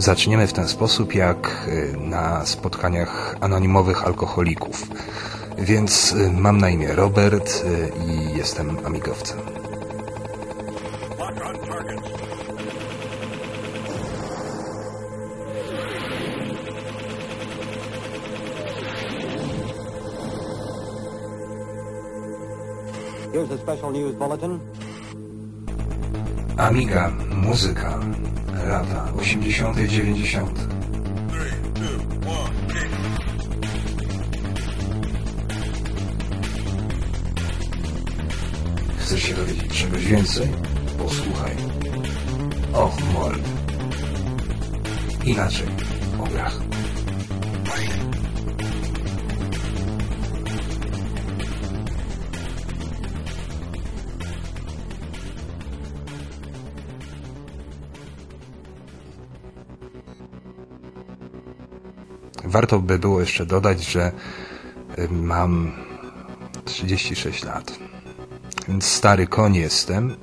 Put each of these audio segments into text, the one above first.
Zaczniemy w ten sposób jak y, na spotkaniach anonimowych alkoholików. Więc y, mam na imię Robert y, i jestem amigowcem. Here's a special news bulletin. Amiga, muzyka, lata 80. i 90. Chcesz się dowiedzieć czegoś więcej? Posłuchaj. Och, mord. Inaczej. Warto by było jeszcze dodać, że y, mam 36 lat. Więc stary koń jestem.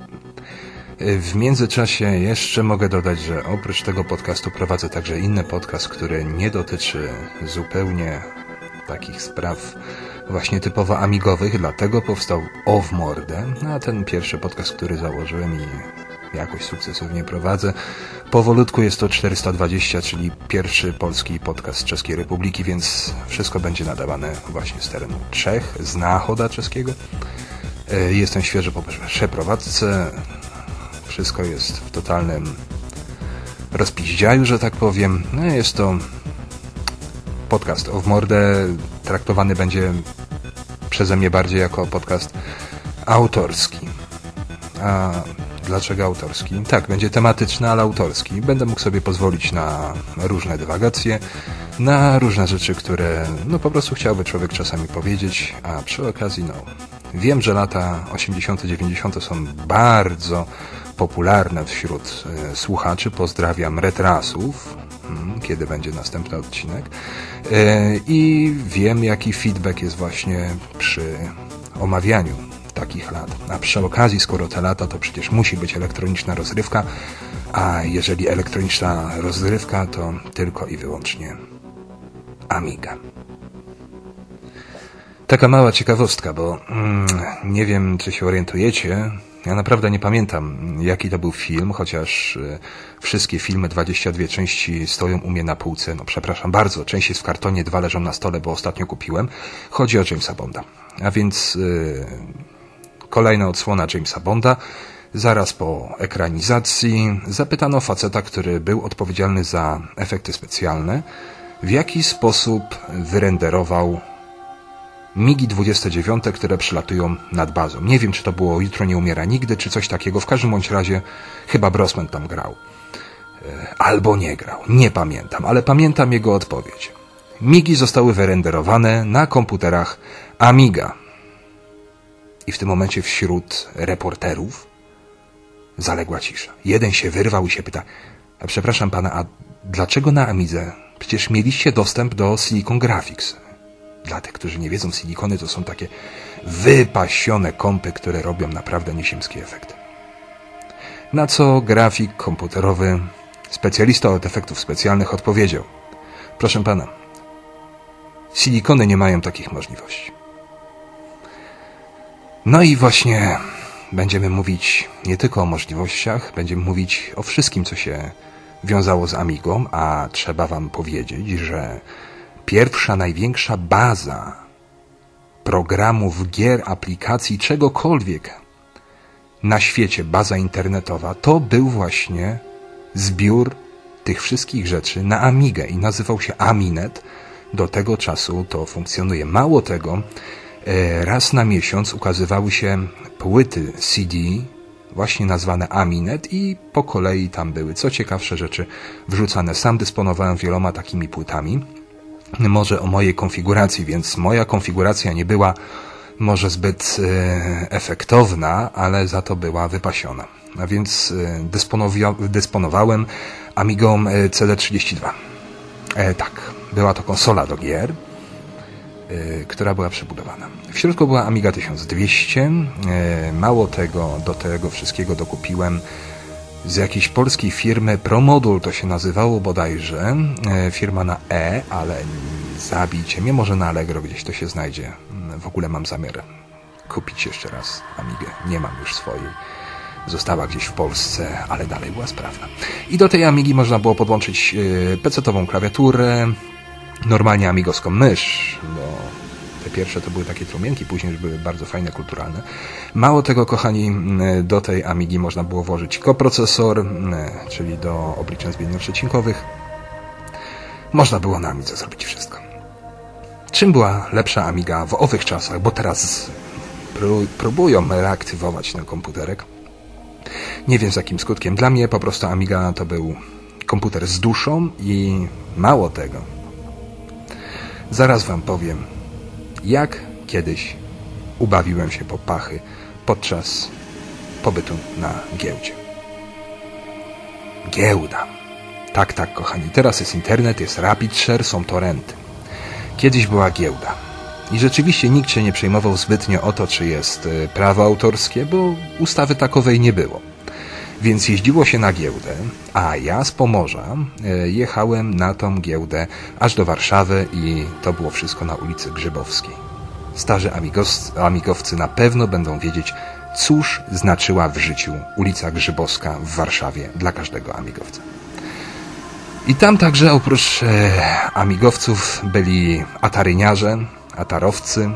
Y, W międzyczasie jeszcze mogę dodać, że oprócz tego podcastu prowadzę także inny podcast, który nie dotyczy zupełnie takich spraw właśnie typowo amigowych, dlatego powstał O w mordę, a ten pierwszy podcast, który założyłem i jakoś sukcesywnie prowadzę. Powolutku jest to 420, czyli pierwszy polski podcast Czeskiej Republiki, więc wszystko będzie nadawane właśnie z terenu Czech, z Náchoda czeskiego. E, Jestem świeży po przeprowadzce. Wszystko jest w totalnym rozpiździaju, że tak powiem. No, jest to podcast o w mordę. Traktowany będzie przeze mnie bardziej jako podcast autorski. A dlaczego autorski? Tak, będzie tematyczny, ale autorski. Będę mógł sobie pozwolić na różne dywagacje, na różne rzeczy, które no po prostu chciałby człowiek czasami powiedzieć, a przy okazji no wiem, że lata 80 90 są bardzo popularne wśród e, słuchaczy. Pozdrawiam retrasów, mm, kiedy będzie następny odcinek. E, I wiem, jaki feedback jest właśnie przy omawianiu takich lat. A przy okazji, skoro te lata, to przecież musi być elektroniczna rozrywka, a jeżeli elektroniczna rozrywka, to tylko i wyłącznie Amiga. Taka mała ciekawostka, bo mm, nie wiem, czy się orientujecie. Ja naprawdę nie pamiętam, jaki to był film, chociaż y, wszystkie filmy, 22 części stoją u mnie na półce. No przepraszam bardzo, część jest w kartonie, dwa leżą na stole, bo ostatnio kupiłem. Chodzi o Jamesa Bonda. A więc y, kolejna odsłona Jamesa Bonda. Zaraz po ekranizacji zapytano faceta, który był odpowiedzialny za efekty specjalne, w jaki sposób wyrenderował MIGI 29, które przylatują nad bazą. Nie wiem, czy to było Jutro nie umiera nigdy, czy coś takiego. W każdym bądź razie chyba Brosman tam grał. E, Albo nie grał. Nie pamiętam, ale pamiętam jego odpowiedź. MIGI zostały wyrenderowane na komputerach Amiga. I w tym momencie wśród reporterów zaległa cisza. Jeden się wyrwał i się pyta, a przepraszam pana, a dlaczego na Amidze? Przecież mieliście dostęp do Silicon Graphics. Dla tych, którzy nie wiedzą, silikony to są takie wypasione kompy, które robią naprawdę niesiemski efekt. Na co grafik komputerowy, specjalista od efektów specjalnych odpowiedział. Proszę pana, silikony nie mają takich możliwości. No i właśnie będziemy mówić nie tylko o możliwościach, będziemy mówić o wszystkim, co się wiązało z Amigą, a trzeba wam powiedzieć, że pierwsza, największa baza programów, gier, aplikacji, czegokolwiek na świecie, baza internetowa, to był właśnie zbiór tych wszystkich rzeczy na Amigę i nazywał się Aminet. Do tego czasu to funkcjonuje. Mało tego, raz na miesiąc ukazywały się płyty CD, właśnie nazwane Aminet i po kolei tam były co ciekawsze rzeczy wrzucane. Sam dysponowałem wieloma takimi płytami. Może o mojej konfiguracji, więc moja konfiguracja nie była może zbyt e, efektowna, ale za to była wypasiona. A więc e, dysponowałem Amigą e, CD32. E, tak, była to konsola do gier, e, która była przebudowana. W środku była Amiga 1200. E, mało tego, do tego wszystkiego dokupiłem z jakiejś polskiej firmy Promodul to się nazywało bodajże. E, firma na E, ale zabijcie mnie, może na Allegro gdzieś to się znajdzie. W ogóle mam zamiar kupić jeszcze raz Amigę. Nie mam już swojej. Została gdzieś w Polsce, ale dalej była sprawna. I do tej Amigi można było podłączyć PC-ową klawiaturę, normalnie amigowską mysz, bo te pierwsze to były takie trumienki, później już były bardzo fajne, kulturalne. Mało tego, kochani, do tej Amigi można było włożyć koprocesor, czyli do obliczeń zmiennoprzecinkowych. Można było na Amidze zrobić wszystko. Czym była lepsza Amiga w owych czasach, bo teraz próbują reaktywować ten komputerek. Nie wiem z jakim skutkiem. Dla mnie po prostu Amiga to był komputer z duszą i mało tego. Zaraz wam powiem, jak kiedyś ubawiłem się po pachy podczas pobytu na giełdzie. Giełda. Tak, tak, kochani. Teraz jest internet, jest Rapid Share, są torenty. Kiedyś była giełda. I rzeczywiście nikt się nie przejmował zbytnio o to, czy jest e, prawo autorskie, bo ustawy takowej nie było. Więc jeździło się na giełdę, a ja z Pomorza e, jechałem na tą giełdę aż do Warszawy i to było wszystko na ulicy Grzybowskiej. Starzy amigowcy na pewno będą wiedzieć, cóż znaczyła w życiu ulica Grzybowska w Warszawie dla każdego amigowca. I tam także oprócz e, amigowców byli ataryniarze, atarowcy,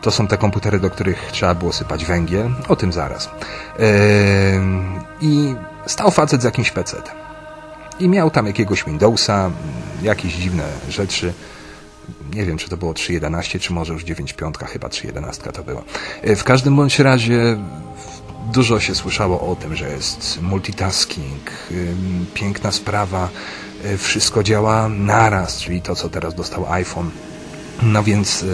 to są te komputery, do których trzeba było sypać węgiel. O tym zaraz. Yy, I stał facet z jakimś PC. I miał tam jakiegoś Windowsa, jakieś dziwne rzeczy. Nie wiem, czy to było 3.11, czy może już 9.5, chyba 3.11 to było. Yy, w każdym bądź razie dużo się słyszało o tym, że jest multitasking, piękna sprawa, wszystko działa naraz, czyli to, co teraz dostał iPhone. No więc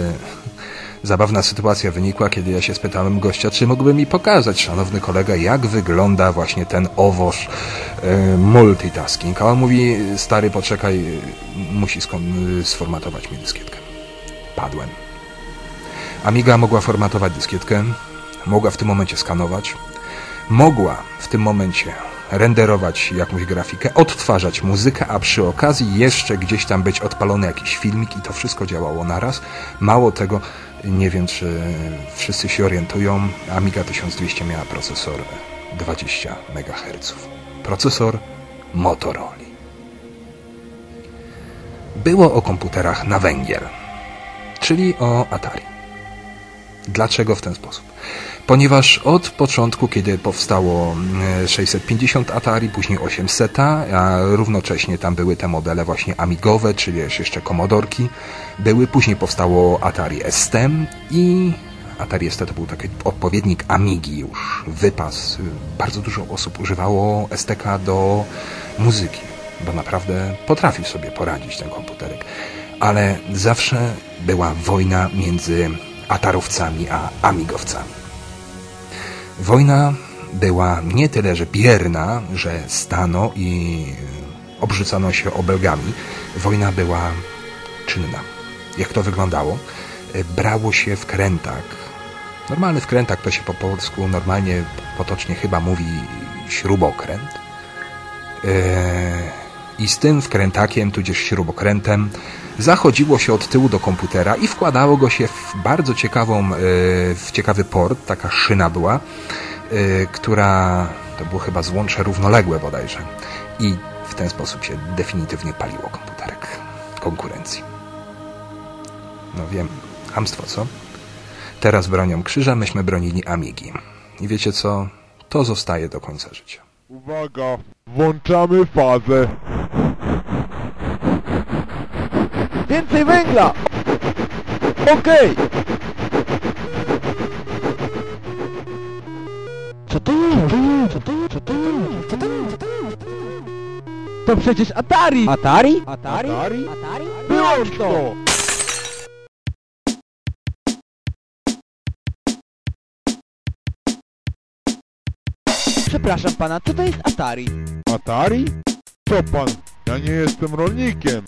Zabawna sytuacja wynikła, kiedy ja się spytałem gościa, czy mógłby mi pokazać, szanowny kolega, jak wygląda właśnie ten owoż e, multitasking. A on mówi, stary, poczekaj, musi sformatować mi dyskietkę. Padłem. Amiga mogła formatować dyskietkę, mogła w tym momencie skanować, mogła w tym momencie renderować jakąś grafikę, odtwarzać muzykę, a przy okazji jeszcze gdzieś tam być odpalony jakiś filmik i to wszystko działało naraz. Mało tego, nie wiem czy wszyscy się orientują, Amiga 1200 miała procesor 20 MHz. Procesor Motorola. Było o komputerach na węgiel, czyli o Atari. Dlaczego w ten sposób? ponieważ od początku, kiedy powstało 650 e, Atari, później 800, a równocześnie tam były te modele właśnie Amigowe, czyli jeszcze Commodorki, były, później powstało Atari ST i Atari ST to był taki odpowiednik Amigi już, wypas. Bardzo dużo osób używało STK do muzyki, bo naprawdę potrafił sobie poradzić ten komputerek. Ale zawsze była wojna między atarowcami a amigowcami. Wojna była nie tyle, że bierna, że stano i obrzucano się obelgami. Wojna była czynna. Jak to wyglądało? Brało się wkrętak. Normalny wkrętak to się po polsku normalnie, potocznie chyba mówi śrubokręt. E, I z tym wkrętakiem, tudzież śrubokrętem, zachodziło się od tyłu do komputera i wkładało go się w bardzo ciekawą, e, w ciekawy port, taka szyna była, e, która to było chyba złącze równoległe bodajże. I w ten sposób się definitywnie paliło komputerek konkurencji. No wiem, hamstwo, co? Teraz bronią krzyża, myśmy bronili Amigi. I wiecie co? To zostaje do końca życia. Uwaga! Włączamy fazę! Więcej węgla! Okej! Co to jest? Co to jest? Co to jest? Co to jest? Co to jest? To przecież Atari! Atari? Atari? Atari? Atari? Wyłącz to! Przepraszam pana, to jest Atari? Atari? Co pan? Ja nie jestem rolnikiem.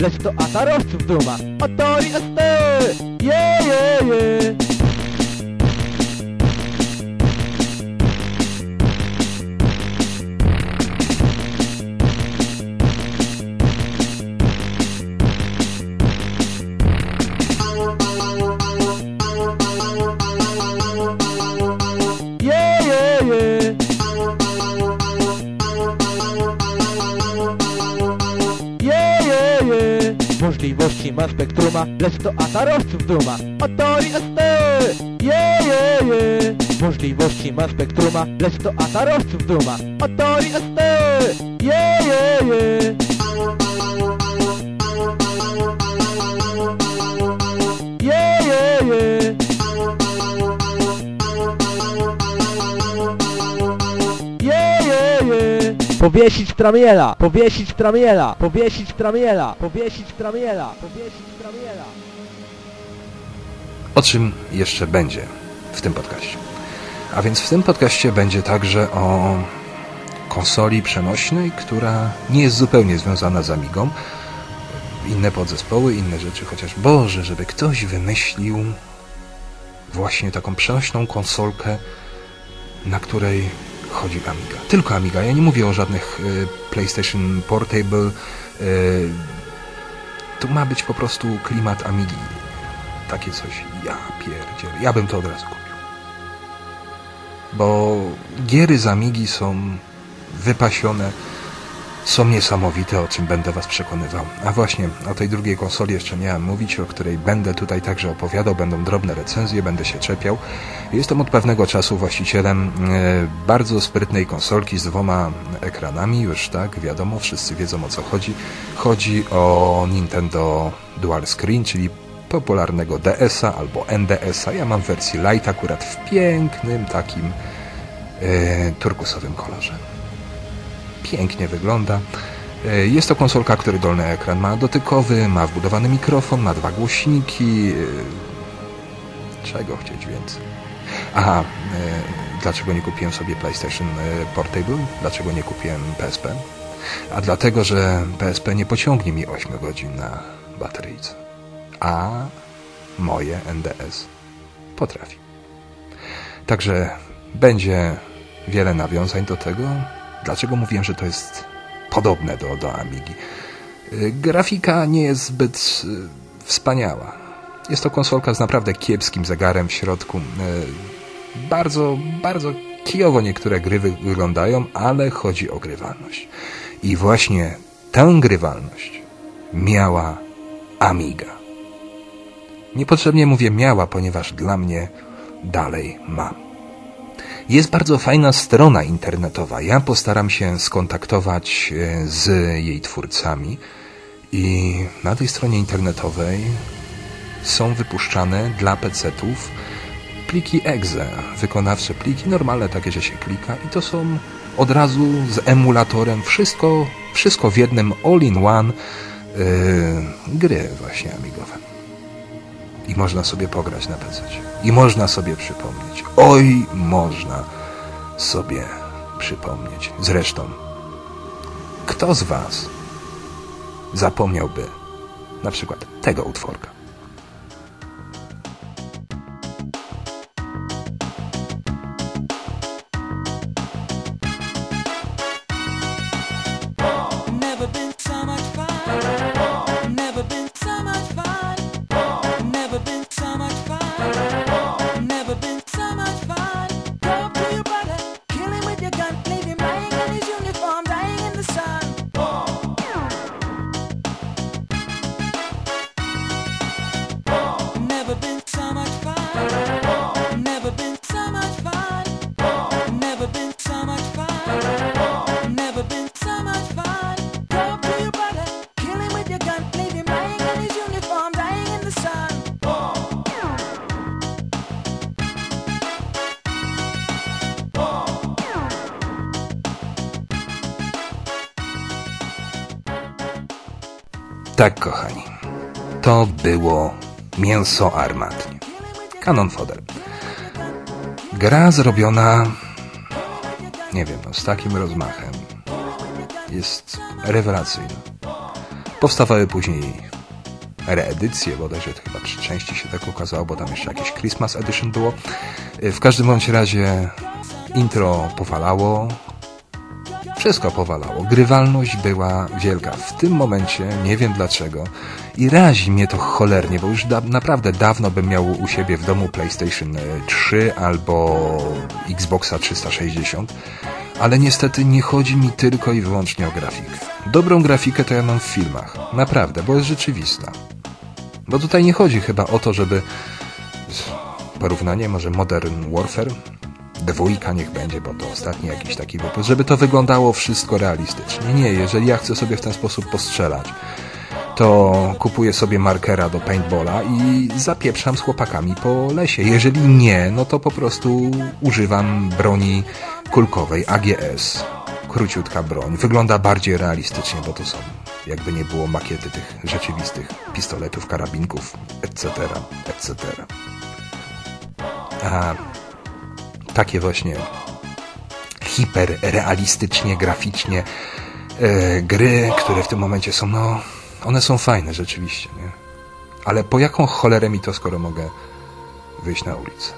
Lecz to atarowców duma Atari ST! Je, je, je ma spektruma, lecz to atarowców duma Atari ST! Je, je, je Możliwości ma spektruma, lecz to atarowców duma Atari ST! Powiesić tramiela, powiesić tramiela, powiesić tramiela, powiesić tramiela, powiesić tramiela O czym jeszcze będzie w tym podcaście? A więc w tym podcaście będzie także o konsoli przenośnej, która nie jest zupełnie związana z Amigą. Inne podzespoły, inne rzeczy, chociaż Boże, żeby ktoś wymyślił właśnie taką przenośną konsolkę, na której chodzi Amiga. Tylko Amiga. Ja nie mówię o żadnych y, PlayStation Portable. Y, tu ma być po prostu klimat Amigi. Takie coś. Ja pierdzielę. Ja bym to od razu kupił. Bo giery z Amigi są wypasione, są niesamowite, o czym będę Was przekonywał. A właśnie, o tej drugiej konsoli jeszcze miałem mówić, o której będę tutaj także opowiadał, będą drobne recenzje, będę się czepiał. Jestem od pewnego czasu właścicielem e, bardzo sprytnej konsolki z dwoma ekranami, już tak, wiadomo, wszyscy wiedzą o co chodzi. Chodzi o Nintendo Dual Screen, czyli popularnego DS-a albo NDS-a. Ja mam wersję Lite akurat w pięknym takim e, turkusowym kolorze. Pięknie wygląda. E, Jest to konsolka, której dolny ekran ma dotykowy, ma wbudowany mikrofon, ma dwa głośniki. e, Czego chcieć więcej? Aha, e, dlaczego nie kupiłem sobie PlayStation Portable? Dlaczego nie kupiłem PSP? A dlatego, że PSP nie pociągnie mi 8 godzin na bateryjce. A moje NDS potrafi. Także będzie wiele nawiązań do tego. Dlaczego mówiłem, że to jest podobne do, do Amigi? Y, Grafika nie jest zbyt y, wspaniała. Jest to konsolka z naprawdę kiepskim zegarem w środku. Y, Bardzo, bardzo kijowo niektóre gry wy- wyglądają, ale chodzi o grywalność. I właśnie tę grywalność miała Amiga. Niepotrzebnie mówię miała, ponieważ dla mnie dalej ma. Jest bardzo fajna strona internetowa. Ja postaram się skontaktować e, z jej twórcami i na tej stronie internetowej są wypuszczane dla PC-ów pliki exe, wykonawcze pliki, normalne takie, że się klika i to są od razu z emulatorem, wszystko, wszystko w jednym all-in-one yy, gry właśnie amigowe. I można sobie pograć na PC. I można sobie przypomnieć. Oj, można sobie przypomnieć. Zresztą, kto z Was zapomniałby na przykład tego utworka? Mięso armatnie. Canon Fodder. Gra zrobiona, nie wiem, no, z takim rozmachem. Jest rewelacyjna. Powstawały później reedycje, bodajże to chyba trzy części się tak ukazało, bo tam jeszcze jakieś Christmas Edition było. W każdym bądź razie intro powalało, wszystko powalało. Grywalność była wielka. W tym momencie, nie wiem dlaczego, i razi mnie to cholernie, bo już da naprawdę dawno bym miał u siebie w domu PlayStation 3 albo Xboxa 360, ale niestety nie chodzi mi tylko i wyłącznie o grafikę. Dobrą grafikę to ja mam w filmach. Naprawdę, bo jest rzeczywista. Bo tutaj nie chodzi chyba o to, żeby porównanie może Modern Warfare dwójka niech będzie, bo to ostatni jakiś taki wypust, żeby to wyglądało wszystko realistycznie. Nie, jeżeli ja chcę sobie w ten sposób postrzelać, to kupuję sobie markera do paintballa i zapieprzam z chłopakami po lesie. Jeżeli nie, no to po prostu używam broni kulkowej AGS. Króciutka broń. Wygląda bardziej realistycznie, bo to są jakby nie było makiety tych rzeczywistych pistoletów, karabinków, etc., etc. takie właśnie hiperrealistycznie, graficznie e, gry, które w tym momencie są, no, one są fajne rzeczywiście, nie? Ale po jaką cholerę mi to, skoro mogę wyjść na ulicę?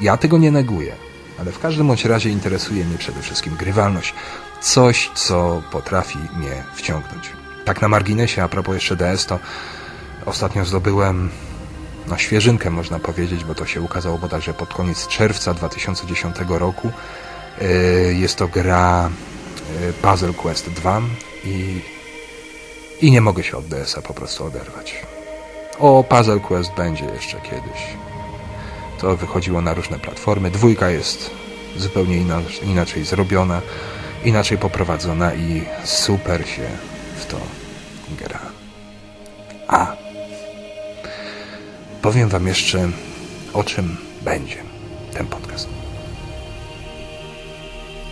Ja tego nie neguję, ale w każdym bądź razie interesuje mnie przede wszystkim grywalność. Coś, co potrafi mnie wciągnąć. Tak na marginesie, a propos jeszcze DS, to ostatnio zdobyłem no, świeżynkę można powiedzieć, bo to się ukazało bodajże pod koniec czerwca 2010 roku. E, jest to gra e, Puzzle Quest 2 i, i nie mogę się od DS-a po prostu oderwać. O Puzzle Quest będzie jeszcze kiedyś. To wychodziło na różne platformy. Dwójka jest zupełnie inaczej zrobiona, inaczej poprowadzona i super się w to gra. A powiem Wam jeszcze, o czym będzie ten podcast.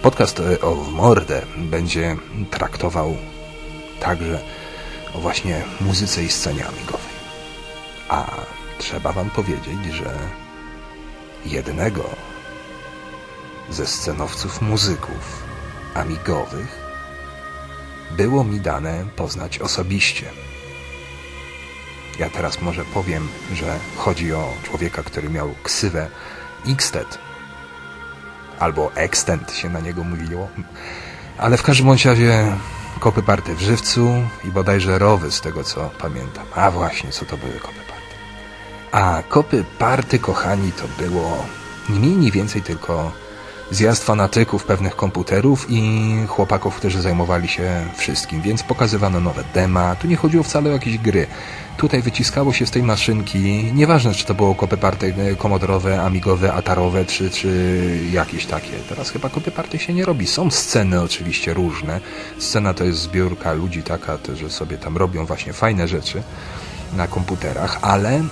Podcast e, o mordę będzie traktował także o właśnie muzyce i scenie amigowej. A trzeba Wam powiedzieć, że jednego ze scenowców muzyków amigowych było mi dane poznać osobiście. Ja teraz może powiem, że chodzi o człowieka, który miał ksywę Xtet. Albo Extent się na niego mówiło. Ale w każdym razie kopy party w żywcu i bodajże rowy z tego co pamiętam. A właśnie, co to były kopy party. A kopy party, kochani, to było nie mniej, nie więcej tylko zjazd fanatyków pewnych komputerów i chłopaków, którzy zajmowali się wszystkim, więc pokazywano nowe dema. Tu nie chodziło wcale o jakieś gry. Tutaj wyciskało się z tej maszynki, nieważne czy to było kopy party komodorowe, amigowe, atarowe, czy, czy jakieś takie. Teraz chyba kopy party się nie robi. Są sceny oczywiście różne. Scena to jest zbiórka ludzi taka, że sobie tam robią właśnie fajne rzeczy na komputerach, ale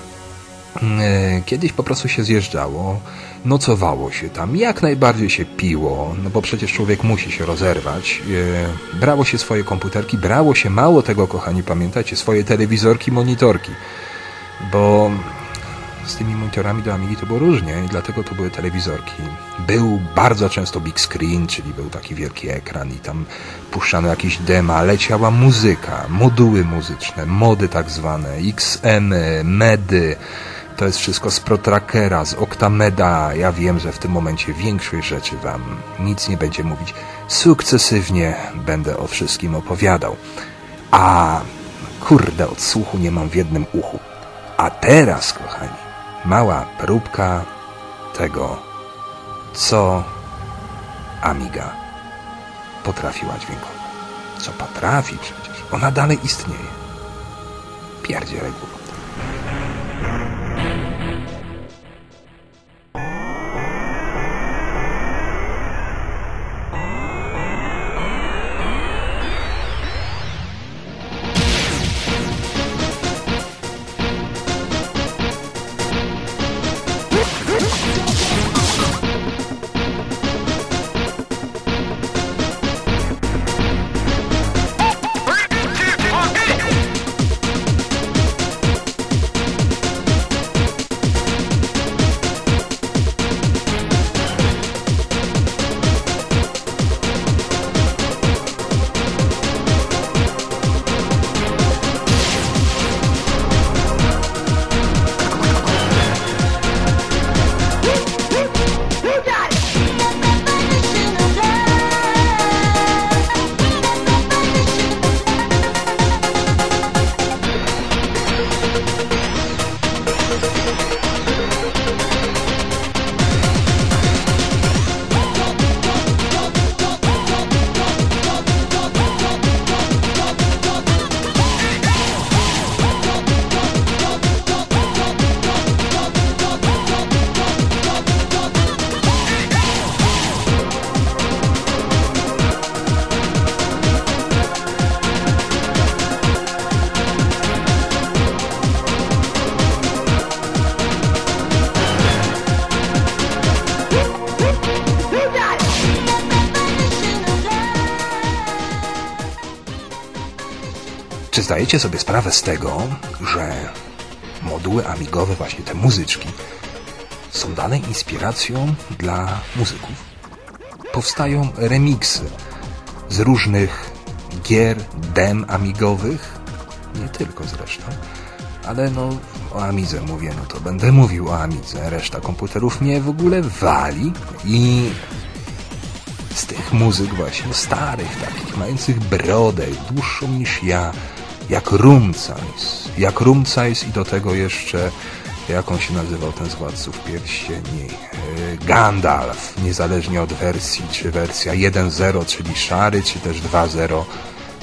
E, kiedyś po prostu się zjeżdżało, nocowało się tam, jak najbardziej się piło, no bo przecież człowiek musi się rozerwać. E, brało się swoje komputerki, brało się mało tego, kochani, pamiętajcie, swoje telewizorki, monitorki, bo z tymi monitorami do Amigi to było różnie dlatego to były telewizorki. Był bardzo często big screen, czyli był taki wielki ekran i tam puszczano jakieś dema, leciała muzyka, moduły muzyczne, mody tak zwane, XM, medy, to jest wszystko z Protrackera, z Octameda. Ja wiem, że w tym momencie większość rzeczy Wam nic nie będzie mówić. Sukcesywnie będę o wszystkim opowiadał. A kurde, odsłuchu nie mam w jednym uchu. A teraz, kochani, mała próbka tego, co Amiga potrafiła dźwiękowo. Co potrafi przecież. Ona dalej istnieje. Pierdzie reguł. Zdajecie sobie sprawę z tego, że moduły amigowe, właśnie te muzyczki, są dane inspiracją dla muzyków? Powstają remiksy z różnych gier, dem amigowych, nie tylko zresztą, ale no o Amidze mówię, no to będę mówił o Amidze. Reszta komputerów mnie w ogóle wali i z tych muzyk właśnie starych, takich, mających brodę, dłuższą niż ja, jak Rumcajs, jak Rumcajs i do tego jeszcze, jak on się nazywał ten z Władców Pierścieni, yy, Gandalf, niezależnie od wersji, czy wersja 1.0, czyli szary, czy też 2.0,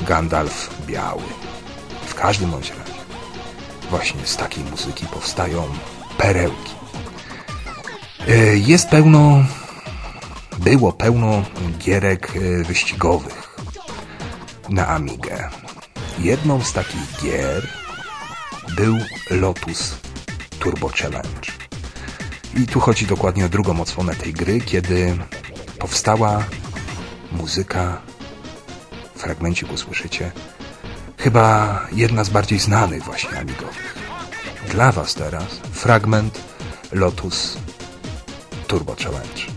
Gandalf biały. W każdym bądź razie właśnie z takiej muzyki powstają perełki. Yy, Jest pełno było pełno gierek e, wyścigowych na Amigę. Jedną z takich gier był Lotus Turbo Challenge. I tu chodzi dokładnie o drugą odsłonę tej gry, kiedy powstała muzyka, fragmencik usłyszycie, chyba jedna z bardziej znanych właśnie amigowych. Dla Was teraz fragment Lotus Turbo Challenge.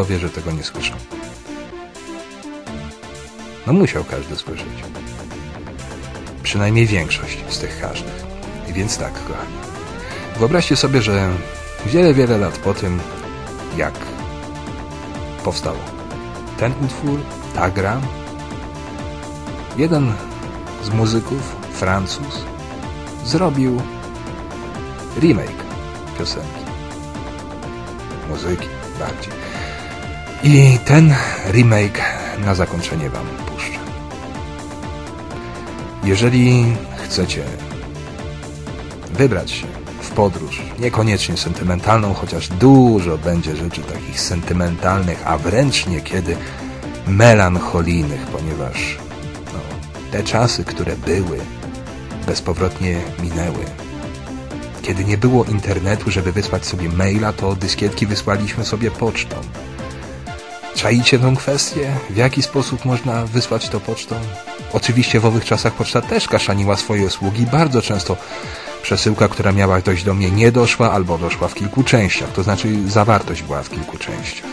Powie, że tego nie słyszał. No musiał każdy słyszeć. Przynajmniej większość z tych każdych. I więc tak, kochani. Wyobraźcie sobie, że wiele, wiele lat po tym, jak powstał ten utwór, ta gra, jeden z muzyków, Francuz, zrobił remake piosenki muzyki bardziej. I ten remake na zakończenie Wam puszczę. Jeżeli chcecie wybrać się w podróż, niekoniecznie sentymentalną, chociaż dużo będzie rzeczy takich sentymentalnych, a wręcz niekiedy melancholijnych, ponieważ no, te czasy, które były, bezpowrotnie minęły. Kiedy nie było internetu, żeby wysłać sobie maila, to dyskietki wysłaliśmy sobie pocztą. Czaicie tą kwestię? W jaki sposób można wysłać to pocztą? Oczywiście w owych czasach poczta też kaszaniła swoje usługi. Bardzo często przesyłka, która miała dojść do mnie, nie doszła albo doszła w kilku częściach. To znaczy zawartość była w kilku częściach.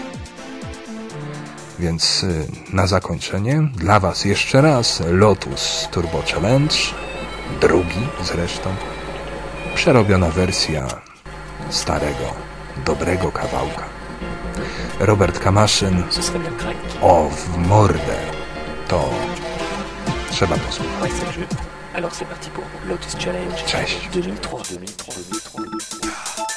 Więc y, na zakończenie dla Was jeszcze raz Lotus Turbo Challenge, drugi zresztą, przerobiona wersja starego, dobrego kawałka. Robert Kamaszyn, o w mordę, to trzeba posłuchać. Cześć. 2003. 2003, 2003.